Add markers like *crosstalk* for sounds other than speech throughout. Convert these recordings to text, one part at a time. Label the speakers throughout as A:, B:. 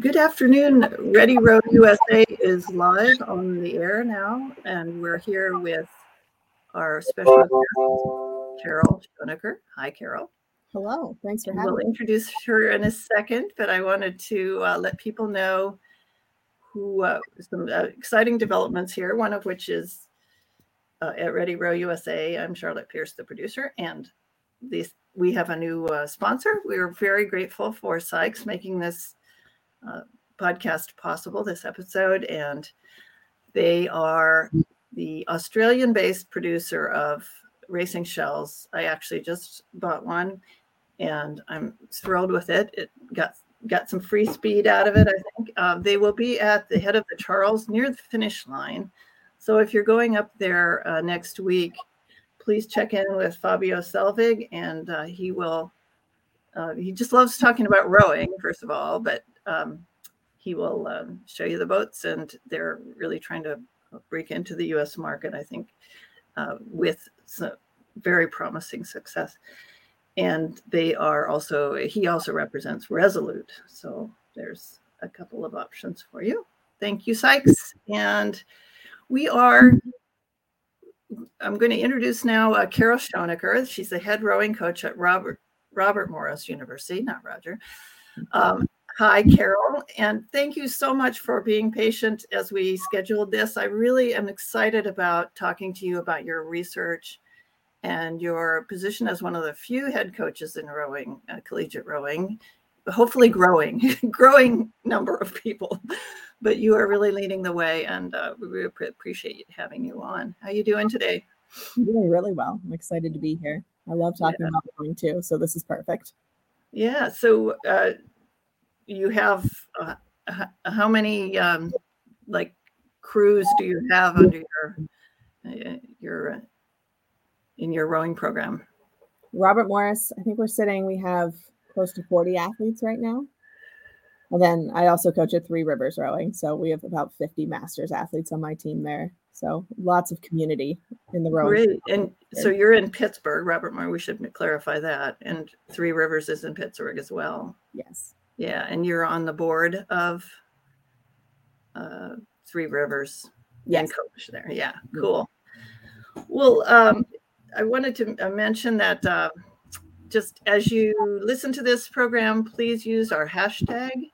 A: Good afternoon. Ready Row USA is live on the air now, and we're here with our special guest, Carol Schoenecker. Hi, Carol.
B: Hello. Thanks for having
A: we'll
B: me.
A: We'll introduce her in a second, but I wanted to uh, let people know who uh, some uh, exciting developments here. One of which is uh, at Ready Row USA. I'm Charlotte Pierce, the producer, and these we have a new uh, sponsor. We're very grateful for Sykes making this podcast possible, this episode, and they are the Australian-based producer of racing shells. I actually just bought one, and I'm thrilled with it. It got got some free speed out of it. I think uh, they will be at the head of the Charles near the finish line. So if you're going up there uh, next week, please check in with Fabio Selvig, and uh, he will. Uh, he just loves talking about rowing, first of all, but um, he will um, show you the boats, and they're really trying to break into the U.S. market. I think uh, with some very promising success, and they are also. He also represents Resolute, so there's a couple of options for you. Thank you, Sykes, and we are I'm going to introduce now uh, Carol Schoenecker. She's the head rowing coach at Robert Robert Morris University, not Roger. Um, hi, Carol, and thank you so much for being patient as we scheduled this. I really am excited about talking to you about your research and your position as one of the few head coaches in rowing, uh, collegiate rowing, hopefully growing, *laughs* growing number of people but you are really leading the way, and uh, we really appreciate having you on. How are you doing today?
B: I'm doing really well. I'm excited to be here. I love talking yeah. about rowing too, so this is perfect.
A: Yeah. So uh, you have uh, how many um, like crews do you have under your uh, your uh, in your rowing program?
B: Robert Morris. I think we're sitting. We have close to 40 athletes right now. And then I also coach at Three Rivers Rowing. So we have about 50 masters athletes on my team there. So lots of community in the rowing.
A: Great. And so you're in Pittsburgh, Robert Moore. We should clarify that. And Three Rivers is in Pittsburgh as well.
B: Yes.
A: Yeah. And you're on the board of uh, Three Rivers yes. coach there. Yeah. Cool. Well, um, I wanted to uh, mention that uh, just as you listen to this program, please use our hashtag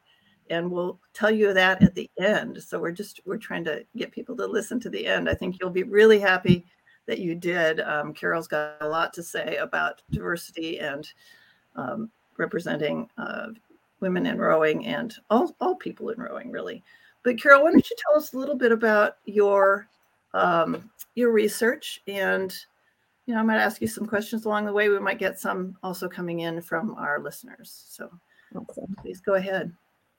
A: and we'll tell you that at the end. So we're just we're trying to get people to listen to the end. I think you'll be really happy that you did. Um, Carol's got a lot to say about diversity and um, representing uh, women in rowing and all all people in rowing, really. But Carol, why don't you tell us a little bit about your um, your research and you know, I might ask you some questions along the way. We might get some also coming in from our listeners. So awesome. please go ahead.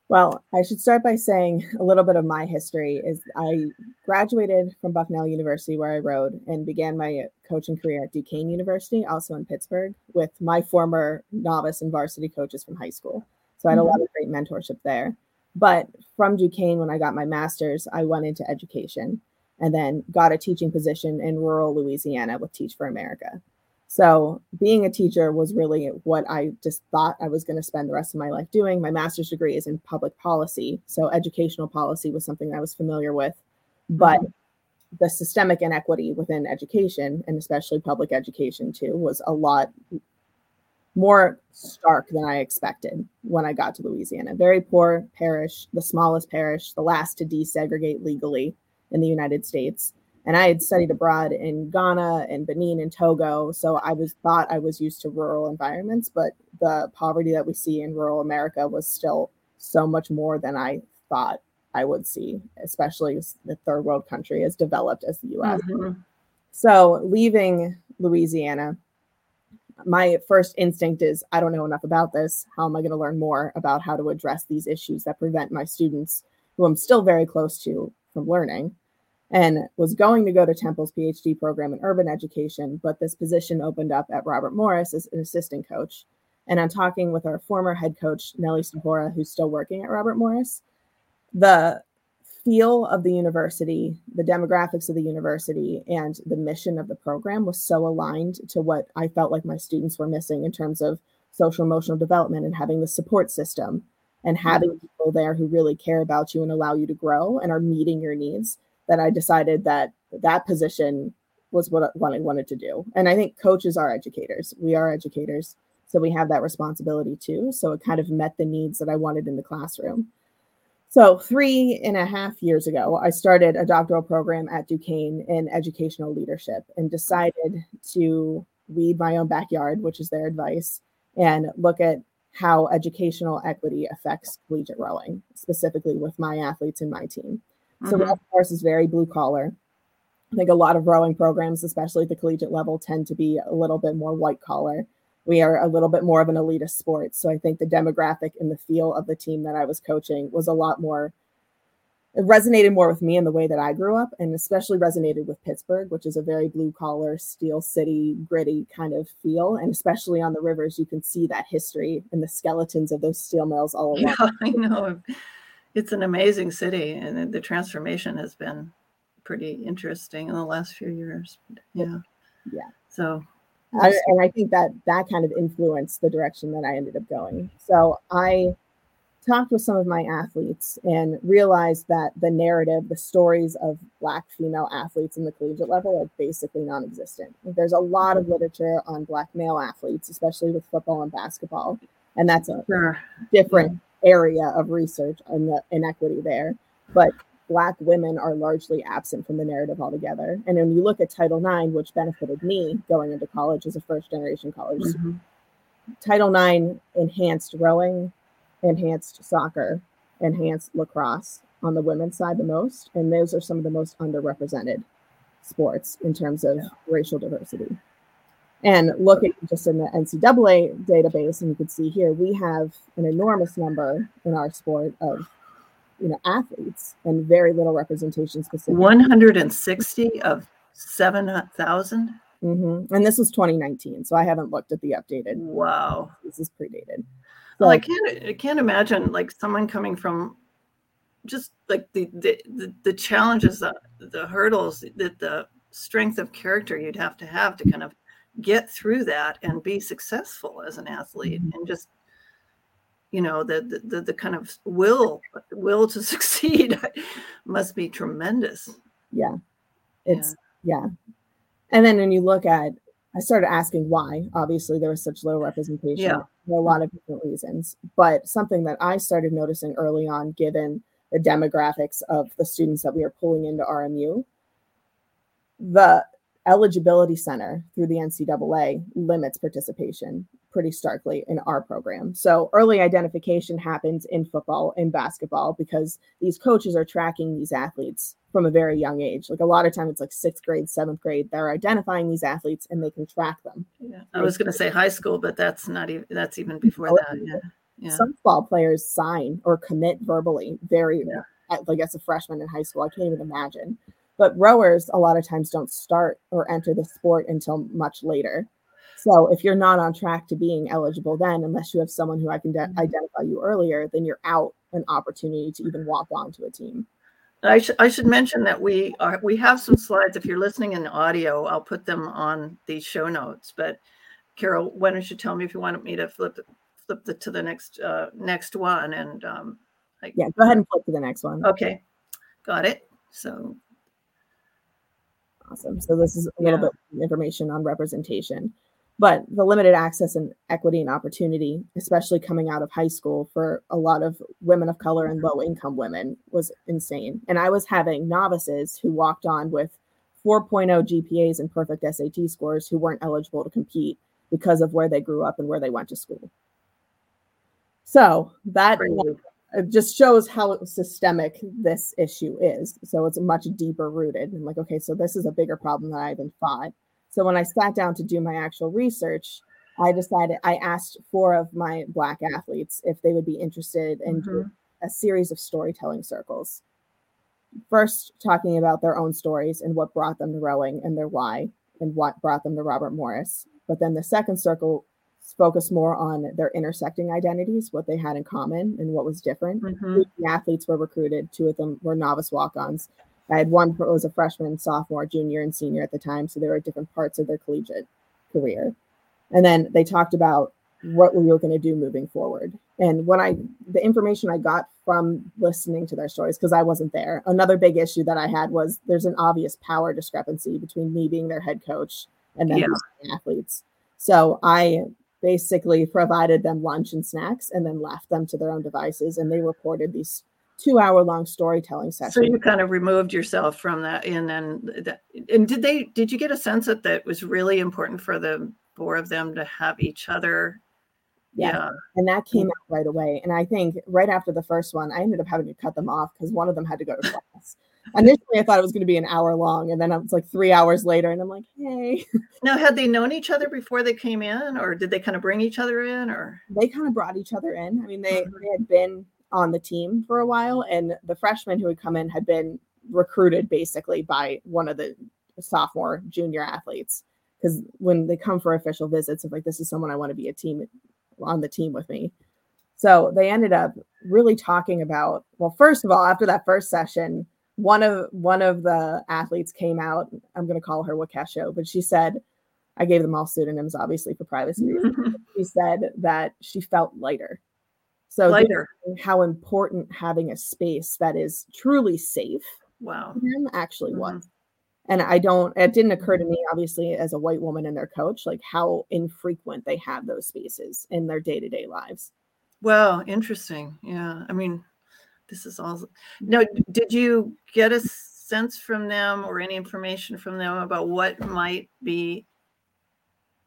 B: Well, I should start by saying *laughs* a little bit of my history is I graduated from Bucknell University where I rowed and began my coaching career at Duquesne University, also in Pittsburgh, with my former novice and varsity coaches from high school. So I had mm-hmm. a lot of great mentorship there. But from Duquesne, when I got my master's, I went into education and then got a teaching position in rural Louisiana with Teach for America. So being a teacher was really what I just thought I was going to spend the rest of my life doing. My master's degree is in public policy. So educational policy was something I was familiar with. But mm-hmm. the systemic inequity within education, and especially public education too, was a lot more stark than I expected when I got to Louisiana. Very poor parish, the smallest parish, the last to desegregate legally in the United States and I had studied abroad in Ghana and Benin and Togo, so I was thought I was used to rural environments, but the poverty that we see in rural America was still so much more than I thought I would see, especially the third world country as developed as the U.S. Mm-hmm. So leaving Louisiana, my first instinct is I don't know enough about this. How am I going to learn more about how to address these issues that prevent my students, who I'm still very close to, from learning? and was going to go to Temple's PhD program in urban education, but this position opened up at Robert Morris as an assistant coach. And I'm talking with our former head coach, Nellie Sahora, who's still working at Robert Morris. The feel of the university, the demographics of the university, and the mission of the program was so aligned to what I felt like my students were missing in terms of social emotional development and having the support system and having people there who really care about you and allow you to grow and are meeting your needs that I decided that that position was what, what I wanted to do. And I think coaches are educators. We are educators. So we have that responsibility too. So it kind of met the needs that I wanted in the classroom. So, three and a half years ago, I started a doctoral program at Duquesne in educational leadership and decided to weed my own backyard, which is their advice, and look at how educational equity affects collegiate rowing, specifically with my athletes and my team. So, mm-hmm. of course, is very blue collar. I think a lot of rowing programs, especially at the collegiate level, tend to be a little bit more white collar. We are a little bit more of an elitist sport. So I think the demographic and the feel of the team that I was coaching was a lot more, it resonated more with me in the way that I grew up, and especially resonated with Pittsburgh, which is a very blue collar, steel city, gritty kind of feel. And especially on the rivers, you can see that history and the skeletons of those steel mills all
A: along. *laughs* Yeah, I know. It's an amazing city, and the transformation has been pretty interesting in the last few years. Yeah.
B: Yeah.
A: So
B: I, and I think that that kind of influenced the direction that I ended up going. Mm-hmm. So I talked with some of my athletes and realized that the narrative, the stories of Black female athletes in the collegiate level are basically non existent. There's a lot of mm-hmm. literature on Black male athletes, especially with football and basketball. And that's a sure. different area of research on the inequity there. But Black women are largely absent from the narrative altogether. And when you look at Title IX, which benefited me going into college as a first generation college mm-hmm. Title IX enhanced rowing, enhanced soccer, enhanced lacrosse on the women's side the most. And those are some of the most underrepresented sports in terms of yeah. racial diversity. And looking just in the NCAA database, and you can see here, we have an enormous number in our sport of you know athletes and very little representation specific.
A: 160 of 7000
B: mm-hmm. and this was 2019 so i haven't looked at the updated.
A: Wow.
B: This is predated. So,
A: well i can't i can't imagine like someone coming from just like the the the, the challenges the, the hurdles that the strength of character you'd have to have to kind of get through that and be successful as an athlete mm-hmm. and just you know the, the the kind of will will to *laughs* succeed must be tremendous.
B: Yeah. It's yeah. yeah and then when you look at i started asking why obviously there was such low representation
A: yeah.
B: for a lot of different reasons. But something that i started noticing early on given the demographics of the students that we are pulling into rmu the eligibility center through the ncaa limits participation pretty starkly in our program. So early identification happens in football and basketball because these coaches are tracking these athletes from a very young age. Like a lot of time it's like sixth grade, seventh grade. They're identifying these athletes and they can track them.
A: Yeah. I was gonna say high school, but that's not even that's even before oh, that. Yeah.
B: Yeah. Some football players sign or commit verbally very yeah. like as a freshman in high school. I can't even imagine. But rowers a lot of times don't start or enter the sport until much later. So if you're not on track to being eligible then, unless you have someone who I can de- mm-hmm. identify you earlier, then you're out an opportunity to even walk onto a team.
A: I, sh- I should mention that we are we have some slides. If you're listening in audio, I'll put them on the show notes. But Carol, why don't you tell me if you want me to flip flip the, to the next uh, next one? And um,
B: I, yeah, go ahead and flip to the next one.
A: Okay, got it. So
B: awesome. So this is a little yeah. bit of information on representation but the limited access and equity and opportunity especially coming out of high school for a lot of women of color and low income women was insane. And i was having novices who walked on with 4.0 gpas and perfect sat scores who weren't eligible to compete because of where they grew up and where they went to school. So that just shows how systemic this issue is. So it's much deeper rooted and like okay so this is a bigger problem than i even thought so when I sat down to do my actual research, I decided I asked four of my black athletes if they would be interested in mm-hmm. a series of storytelling circles. First, talking about their own stories and what brought them to rowing and their why and what brought them to Robert Morris. But then the second circle focused more on their intersecting identities, what they had in common and what was different. Mm-hmm. The athletes were recruited, two of them were novice walk ons, I had one who was a freshman, sophomore, junior, and senior at the time. So they were different parts of their collegiate career. And then they talked about what we were going to do moving forward. And when I, the information I got from listening to their stories, because I wasn't there, another big issue that I had was there's an obvious power discrepancy between me being their head coach and then yeah. athletes. So I basically provided them lunch and snacks and then left them to their own devices. And they reported these two hour long storytelling sessions.
A: So you kind of removed yourself from that. And then, and did they, did you get a sense that that was really important for the four of them to have each other
B: yeah. yeah. And that came out right away. And I think right after the first one, I ended up having to cut them off because one of them had to go to class. Initially, I thought it was going to be an hour long, and then it's like three hours later, and I'm like, "Hey." *laughs*
A: Now, had they known each other before they came in, or did they kind of bring each other in, or
B: they kind of brought each other in? I mean, they, mm-hmm. they had been on the team for a while, and the freshmen who had come in had been recruited basically by one of the sophomore, junior athletes. Because when they come for official visits, of like, "This is someone I want to be a team on the team with me. So they ended up really talking about, well, first of all, after that first session, one of one of the athletes came out. I'm going to call her Wakesho, but she said, I gave them all pseudonyms, obviously for privacy reasons. *laughs* she said that she felt lighter. So lighter. how important having a space that is truly safe.
A: Wow.
B: Actually mm-hmm. was and i don't it didn't occur to me obviously as a white woman and their coach like how infrequent they have those spaces in their day-to-day lives
A: well interesting yeah i mean this is all now did you get a sense from them or any information from them about what might be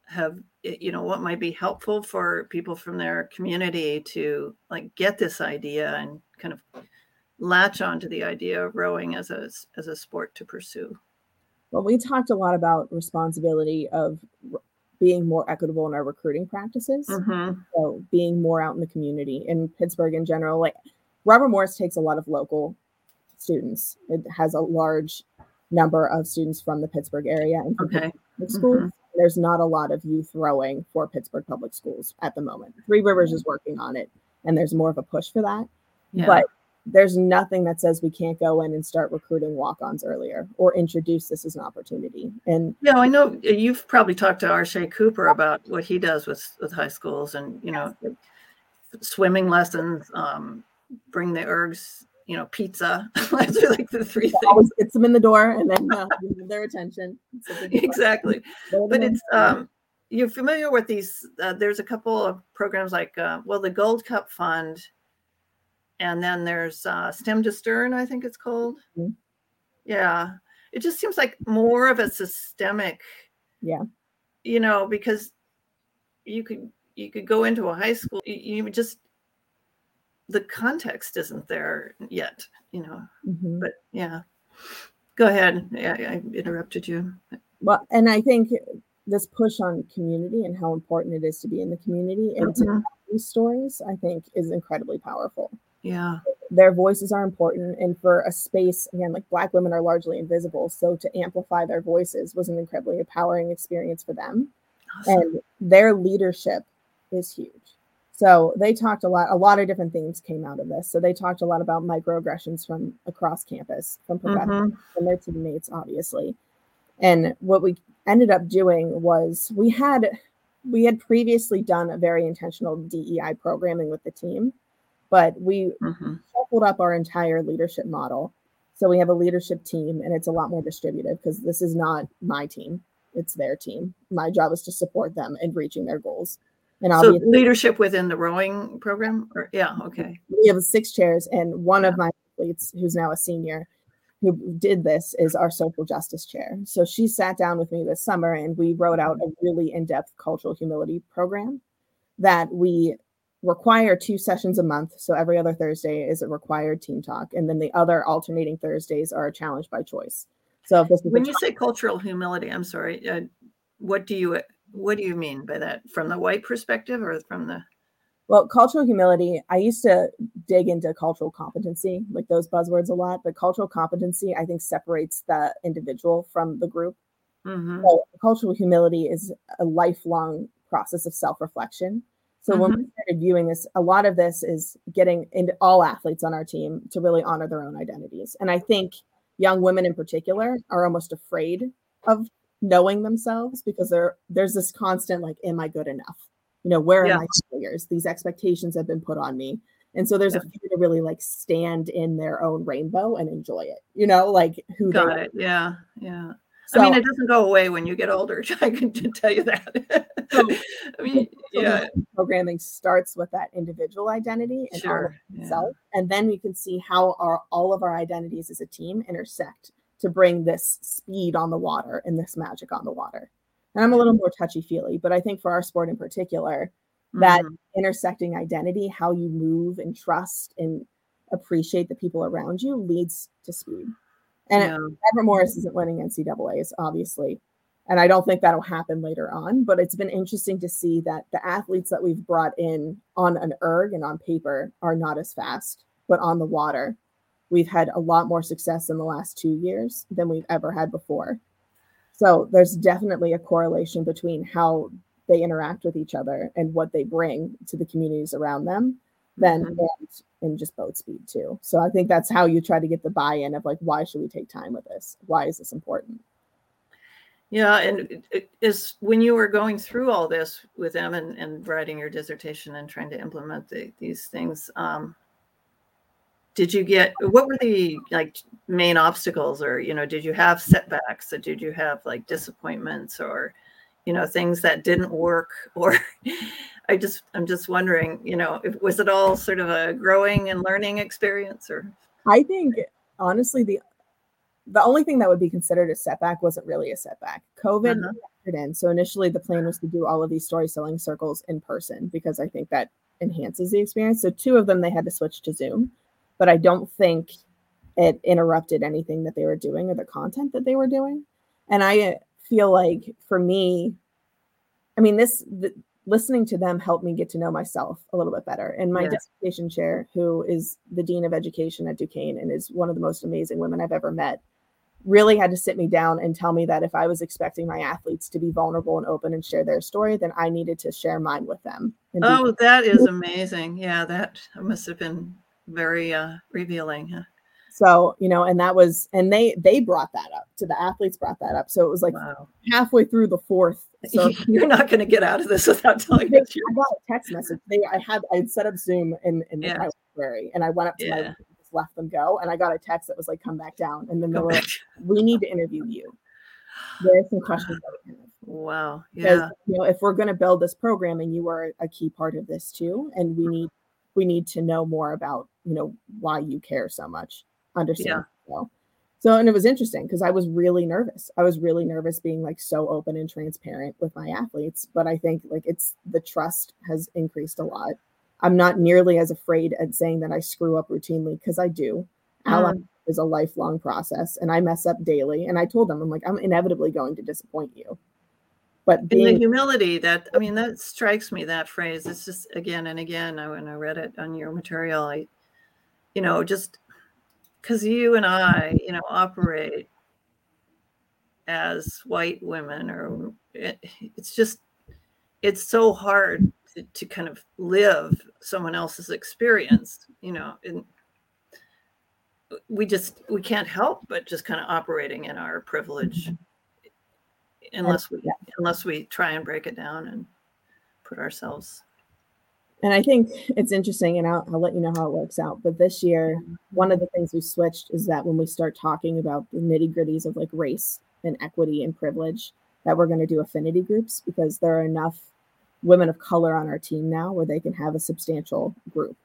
A: have you know what might be helpful for people from their community to like get this idea and kind of latch on to the idea of rowing as a as a sport to pursue
B: well, we talked a lot about responsibility of being more equitable in our recruiting practices. Mm-hmm. So being more out in the community in Pittsburgh in general. Like Robert Morris takes a lot of local students. It has a large number of students from the Pittsburgh area and okay. schools. Mm-hmm. There's not a lot of youth rowing for Pittsburgh public schools at the moment. Three Rivers is working on it, and there's more of a push for that. Yeah. But there's nothing that says we can't go in and start recruiting walk-ons earlier or introduce this as an opportunity. And
A: yeah, I know you've probably talked to Arshay Cooper about what he does with with high schools and you know swimming lessons, um, bring the ergs, you know, pizza. *laughs* Those are like the three things.
B: Always gets them in the door and then uh, their attention.
A: Exactly, *laughs* but it's um, you're familiar with these. Uh, there's a couple of programs like uh, well, the Gold Cup Fund and then there's uh, stem to stern i think it's called mm-hmm. yeah it just seems like more of a systemic
B: yeah
A: you know because you could you could go into a high school you, you just the context isn't there yet you know mm-hmm. but yeah go ahead yeah i interrupted you
B: well and i think this push on community and how important it is to be in the community and mm-hmm. to these stories i think is incredibly powerful
A: yeah.
B: Their voices are important. And for a space, again, like Black women are largely invisible. So to amplify their voices was an incredibly empowering experience for them. Awesome. And their leadership is huge. So they talked a lot, a lot of different things came out of this. So they talked a lot about microaggressions from across campus, from professors mm-hmm. and their teammates, obviously. And what we ended up doing was we had we had previously done a very intentional DEI programming with the team but we mm-hmm. shuffled up our entire leadership model. So we have a leadership team and it's a lot more distributed because this is not my team, it's their team. My job is to support them in reaching their goals.
A: And so leadership within the rowing program or yeah, okay.
B: We have six chairs and one yeah. of my athletes who's now a senior who did this is our social justice chair. So she sat down with me this summer and we wrote out a really in-depth cultural humility program that we require two sessions a month. So every other Thursday is a required team talk, and then the other alternating Thursdays are a challenge by choice. So if this
A: when you say cultural humility, I'm sorry, uh, what do you what do you mean by that? From the white perspective or from the
B: well, cultural humility, I used to dig into cultural competency, like those buzzwords a lot, but cultural competency, I think, separates the individual from the group. Mm-hmm. So, cultural humility is a lifelong process of self reflection so mm-hmm. when we started viewing this, a lot of this is getting into all athletes on our team to really honor their own identities. And I think young women in particular are almost afraid of knowing themselves because there there's this constant like, am I good enough? You know, where
A: Yeah.
B: are my failures? These expectations have been put on me. And so there's a few to really like stand in their own rainbow and enjoy it, you know, like who
A: Got
B: are.
A: it. Yeah. Yeah.
B: So,
A: I mean, it doesn't go away when you get older. *laughs* I can tell you that.
B: So- *laughs*
A: I mean, yeah,
B: programming starts with that individual identity and
A: sure. Yeah.
B: itself. And then we can see how our all of our identities as a team intersect to bring this speed on the water and this magic on the water. And I'm a little more touchy feely, but I think for our sport in particular, that
A: Mhm.
B: intersecting identity, how you move and trust and appreciate the people around you leads to speed. And
A: Yeah.
B: Robert Morris isn't winning NCAAs, obviously. And I don't think that'll happen later on, but it's been interesting to see that the athletes that we've brought in on an erg and on paper are not as fast, but on the water, we've had a lot more success in the last two years than we've ever had before. So there's definitely a correlation between how they interact with each other and what they bring to the communities around them then
A: Mhm.
B: and, and just boat speed too. So I think that's how you try to get the buy-in of like, why should we take time with this? Why is this important?
A: Yeah, and is when you were going through all this with them and, and writing your dissertation and trying to implement the, these things, um, did you get what were the like main obstacles, or you know, did you have setbacks, or did you have like disappointments, or you know, things that didn't work, *laughs* or I just I'm just wondering, you know, if, was it all sort of a growing and learning experience, or
B: I think honestly the the only thing that would be considered a setback wasn't really a setback. COVID
A: Uh-huh.
B: in. So initially the plan was to do all of these story selling circles in person because I think that enhances the experience. So two of them they had to switch to Zoom, but I don't think it interrupted anything that they were doing or the content that they were doing. And I feel like for me, I mean, this the, listening to them helped me get to know myself a little bit better. And my
A: Yeah.
B: dissertation chair, who is the dean of education at Duquesne and is one of the most amazing women I've ever met, really had to sit me down and tell me that if I was expecting my athletes to be vulnerable and open and share their story, then I needed to share mine with them.
A: oh, that is *laughs* amazing. Yeah, that must have been very uh, revealing. Huh?
B: So, you know, and that was, and they they brought that up to the athletes brought that up. So it was like
A: Wow.
B: halfway through the fourth. *laughs* So
A: You're not going to get out of this without *laughs* telling me. I
B: got a text message. They I had I had set up Zoom in in
A: Yeah.
B: my library and I went up to my
A: Yeah.
B: just left them go and I got a text that was like come back down and then they were like, we need to interview you. There are some questions that we have.
A: Wow.
B: Because,
A: Yeah.
B: you know, if we're going to build this program and you are a key part of this too, and we need we need to know more about you know why you care so much, understand. So, so and it was interesting because I was really nervous. I was really nervous being like so open and transparent with my athletes, but I think like it's the trust has increased a lot. I'm not nearly as afraid at saying that I screw up routinely because I do.
A: Mm.
B: is a lifelong process and I mess up daily. And I told them, I'm like, I'm inevitably going to disappoint you. But
A: And the
B: being
A: humility that, I mean, that strikes me, that phrase. It's just again and again, I, when I read it on your material, I, you know, just because you and I, you know, operate as white women, or it, it's just, it's so hard to, to kind of live someone else's experience, you know, and we just, we can't help but just kind of operating in our privilege unless we unless we try and break it down and put ourselves
B: And I think it's interesting, and I'll, I'll let you know how it works out. But this year, one of the things we switched is that when we start talking about the nitty gritties of like race and equity and privilege, that we're going to do affinity groups because there are enough women of color on our team now where they can have a substantial group.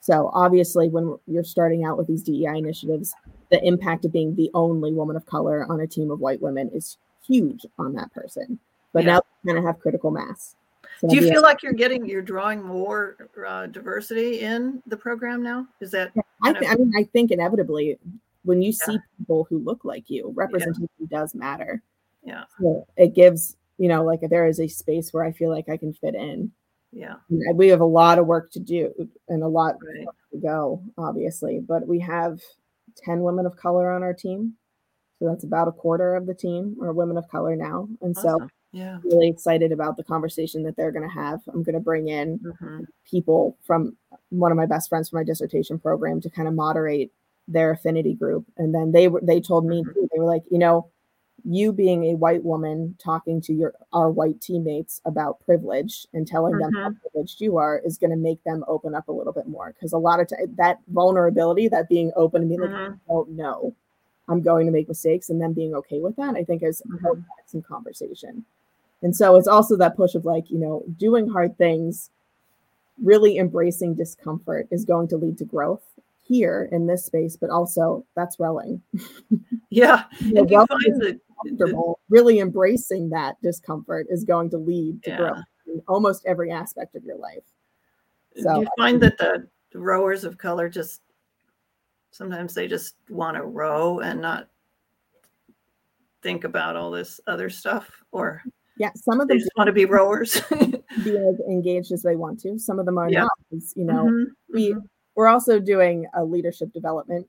B: So obviously, when you're starting out with these DEI initiatives, the impact of being the only woman of color on a team of white women is huge on that person. But
A: Yeah.
B: now we kind of have critical mass. So
A: do you feel like you're getting you're drawing more uh, diversity in the program now is that
B: I, th- I mean, I think inevitably, when you see people who look like you, representation does matter.
A: Yeah.
B: So it gives, you know, like there is a space where I feel like I can fit in.
A: yeah
B: And We have a lot of work to do and a lot
A: right
B: to go, obviously, but we have 10 women of color on our team. So that's about a quarter of the team are women of color now. And so
A: Awesome. Yeah
B: really excited about the conversation that they're going to have. I'm going to bring in
A: Mhm.
B: people from one of my best friends from my dissertation program to kind of moderate their affinity group and then they were they told me
A: Mhm.
B: they were like you know you being a white woman talking to your our white teammates about privilege and telling mm-hmm. them how mm-hmm. privileged you are is going to make them open up a little bit more because a lot of that vulnerability that being open and being mm-hmm. like i don't know i'm going to make mistakes and then being okay with that i think is mm-hmm. some conversation and so it's also that push of like you know doing hard things really embracing discomfort is going to lead to growth here in this space, but also that's rowing. *laughs*
A: Yeah. *laughs*
B: you know, you comfortable, really embracing that discomfort is going to lead to yeah. growth in almost every aspect of your life.
A: So Do you find that the rowers of color just sometimes they just want to row and not think about all this other stuff or
B: yeah some of
A: them just want to be rowers *laughs*
B: be as engaged as they want to some of them are yeah. not you know mm-hmm. we mm-hmm. we're also doing a leadership development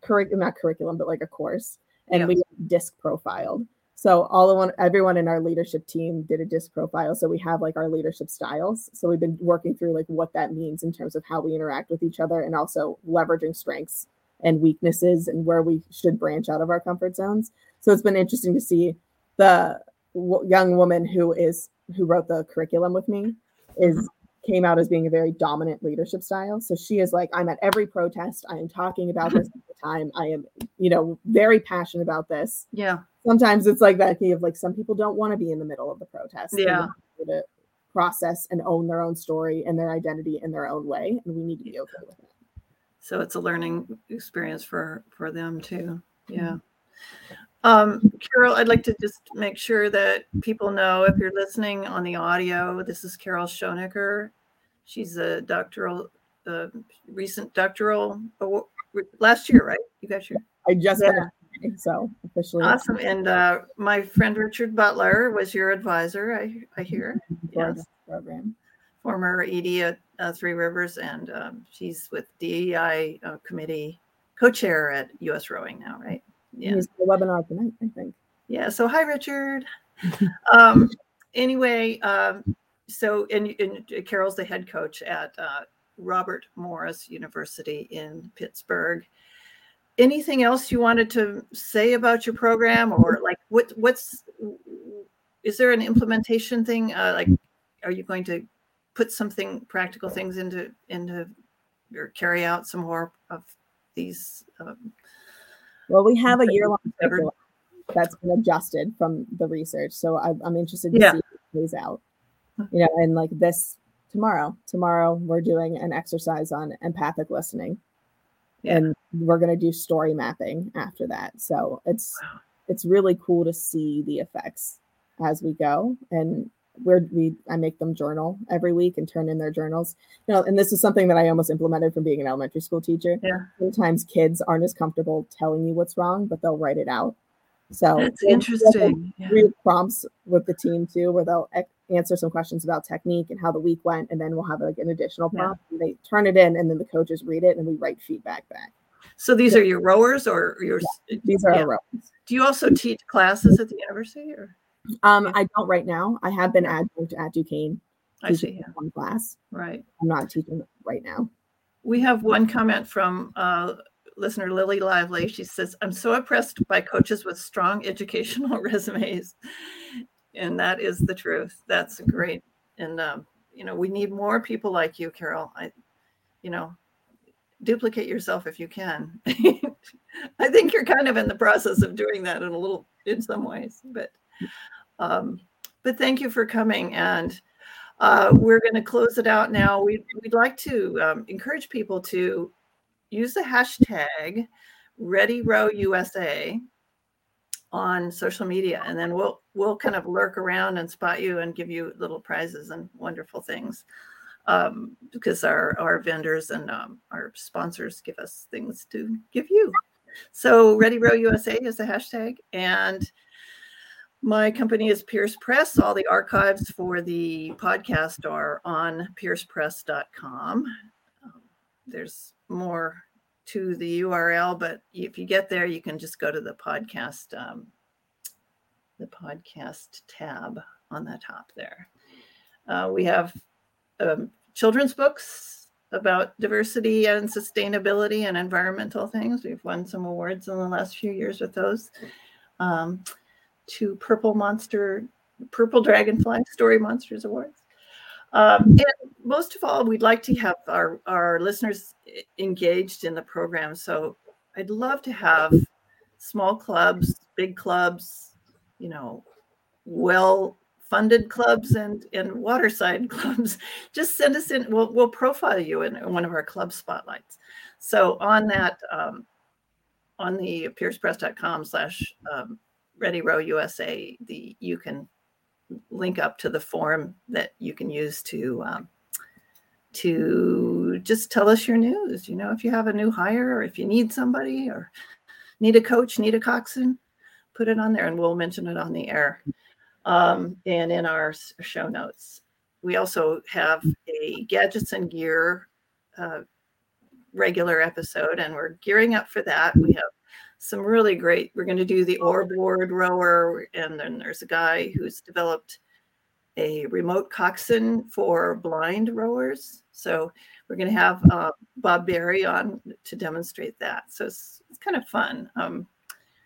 B: curriculum not curriculum but like a course and yeah. we DISC profiled. So all of one, everyone in our leadership team did a DISC profile. So we have like our leadership styles. So we've been working through like what that means in terms of how we interact with each other and also leveraging strengths and weaknesses and where we should branch out of our comfort zones. So it's been interesting to see the w- young woman who is who wrote the curriculum with me is mm-hmm came out as being a very dominant leadership style. So she is like, I'm at every protest. I am talking about this at the time. I am, you know, very passionate about this.
A: Yeah.
B: Sometimes it's like that key of like some people don't want to be in the middle of the protest.
A: Yeah.
B: To process and own their own story and their identity in their own way. And we need to be okay with it.
A: So it's a learning experience for for them too. Yeah. Mm-hmm. Um, Carol, I'd like to just make sure that people know if you're listening on the audio, this is Carol Schoenecker. She's a doctoral, uh, recent doctoral award, last year, right? You got your.
B: I just yeah. so officially.
A: Awesome. And uh, my friend Richard Butler was your advisor, I, I hear.
B: Yes. Program.
A: Former ED at uh, Three Rivers, and um, she's with DEI uh, committee co-chair at US Rowing now, right?
B: Yeah. He's the webinar tonight, I think.
A: Yeah. So hi, Richard. *laughs* um, anyway, um, so and, and Carol's the head coach at uh, Robert Morris University in Pittsburgh. Anything else you wanted to say about your program, or like what what's is there an implementation thing? Uh, like, are you going to put something practical things into into or carry out some more of these um,
B: well, we have a year long that's been adjusted from the research. So I, am interested to yeah. see how it plays out. You know, and like this tomorrow, tomorrow we're doing an exercise on empathic listening. Yeah. And we're going to do story mapping after that. So it's wow. it's really cool to see the effects as we go and where we I make them journal every week and turn in their journals. You know, and this is something that I almost implemented from being an elementary school teacher.
A: Yeah.
B: Sometimes kids aren't as comfortable telling you what's wrong, but they'll write it out. So
A: it's interesting.
B: Yeah. Read prompts with the team too, where they'll answer some questions about technique and how the week went, and then we'll have like an additional prompt. Yeah. they turn it in, and then the coaches read it, and we write feedback back.
A: So these are your rowers, or your?
B: Yeah, these are yeah. our rowers.
A: Do you also teach classes at the university, or?
B: Um, I don't right now. I have been adjunct at Duquesne.
A: I see. Yeah.
B: One class.
A: Right.
B: I'm not teaching right now.
A: We have one comment from uh, listener Lily Lively. She says, "I'm so impressed by coaches with strong *laughs* educational resumes," and that is the truth. That's great. And um, you know, we need more people like you, Carol. I, you know, duplicate yourself if you can. *laughs* I think you're kind of in the process of doing that in a little, in some ways, but um, but thank you for coming. And uh, we're going to close it out now. We, would like to um, encourage people to use the hashtag ReadyRowUSA on social media, and then we'll we'll kind of lurk around and spot you and give you little prizes and wonderful things um, because our our vendors and um, our sponsors give us things to give you. So Ready Row USA is the hashtag, and my company is Pierce Press. All the archives for the podcast are on piercepress.com. Um, there's more to the URL, but if you get there, you can just go to the podcast, um, the podcast tab on the top there. Uh, we have um, children's books about diversity and sustainability and environmental things. We've won some awards in the last few years with those. Um, two Purple Monster, Purple Dragonfly Story Monsters Awards. Um, and most of all, we'd like to have our, our listeners engaged in the program. So I'd love to have small clubs, big clubs, you know, well funded clubs and, and waterside *laughs* clubs. Just send us in. We'll, we'll profile you in one of our club spotlights. So on that, um, on the piercepress.com slash um, ready row USA, the you can link up to the form that you can use to um, to just tell us your news. You know, if you have a new hire or if you need somebody or need a coach, need a coxswain, put it on there and we'll mention it on the air um, and in our show notes. We also have a gadgets and gear uh, regular episode, and we're gearing up for that. We have some really great. We're going to do the oarboard rower, and then there's a guy who's developed a remote coxswain for blind rowers. So we're going to have uh, Bob Barry on to demonstrate that. So it's, it's kind of fun. Um,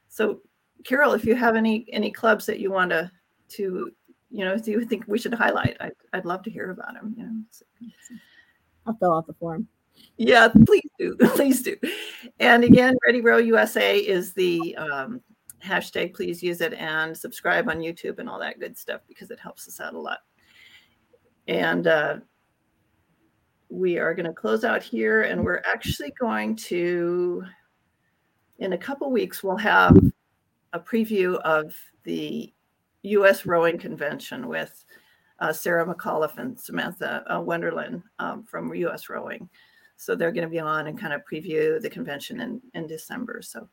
A: so Carol, if you have any any clubs that you want to to you know, do you think we should highlight? I'd, I'd love to hear about them. You know, so.
B: I'll fill out the form.
A: Yeah, please do. *laughs* please do. And again, Ready Row USA is the um, hashtag. Please use it and subscribe on YouTube and all that good stuff because it helps us out a lot. And uh, we are going to close out here, and we're actually going to, in a couple weeks, we'll have a preview of the U.S. Rowing Convention with uh, Sarah McAuliffe and Samantha uh, um, from U.S. Rowing. So they're going to be on and kind of preview the convention in, in December. So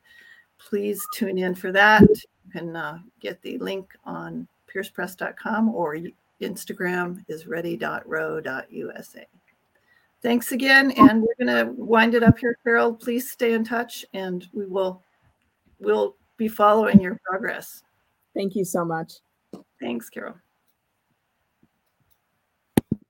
A: please tune in for that. You can uh, get the link on piercepress.com or Instagram is ready.row.usa. Thanks again. And we're going to wind it up here, Carol. Please stay in touch and we will we'll be following your progress.
B: Thank you so much.
A: Thanks, Carol.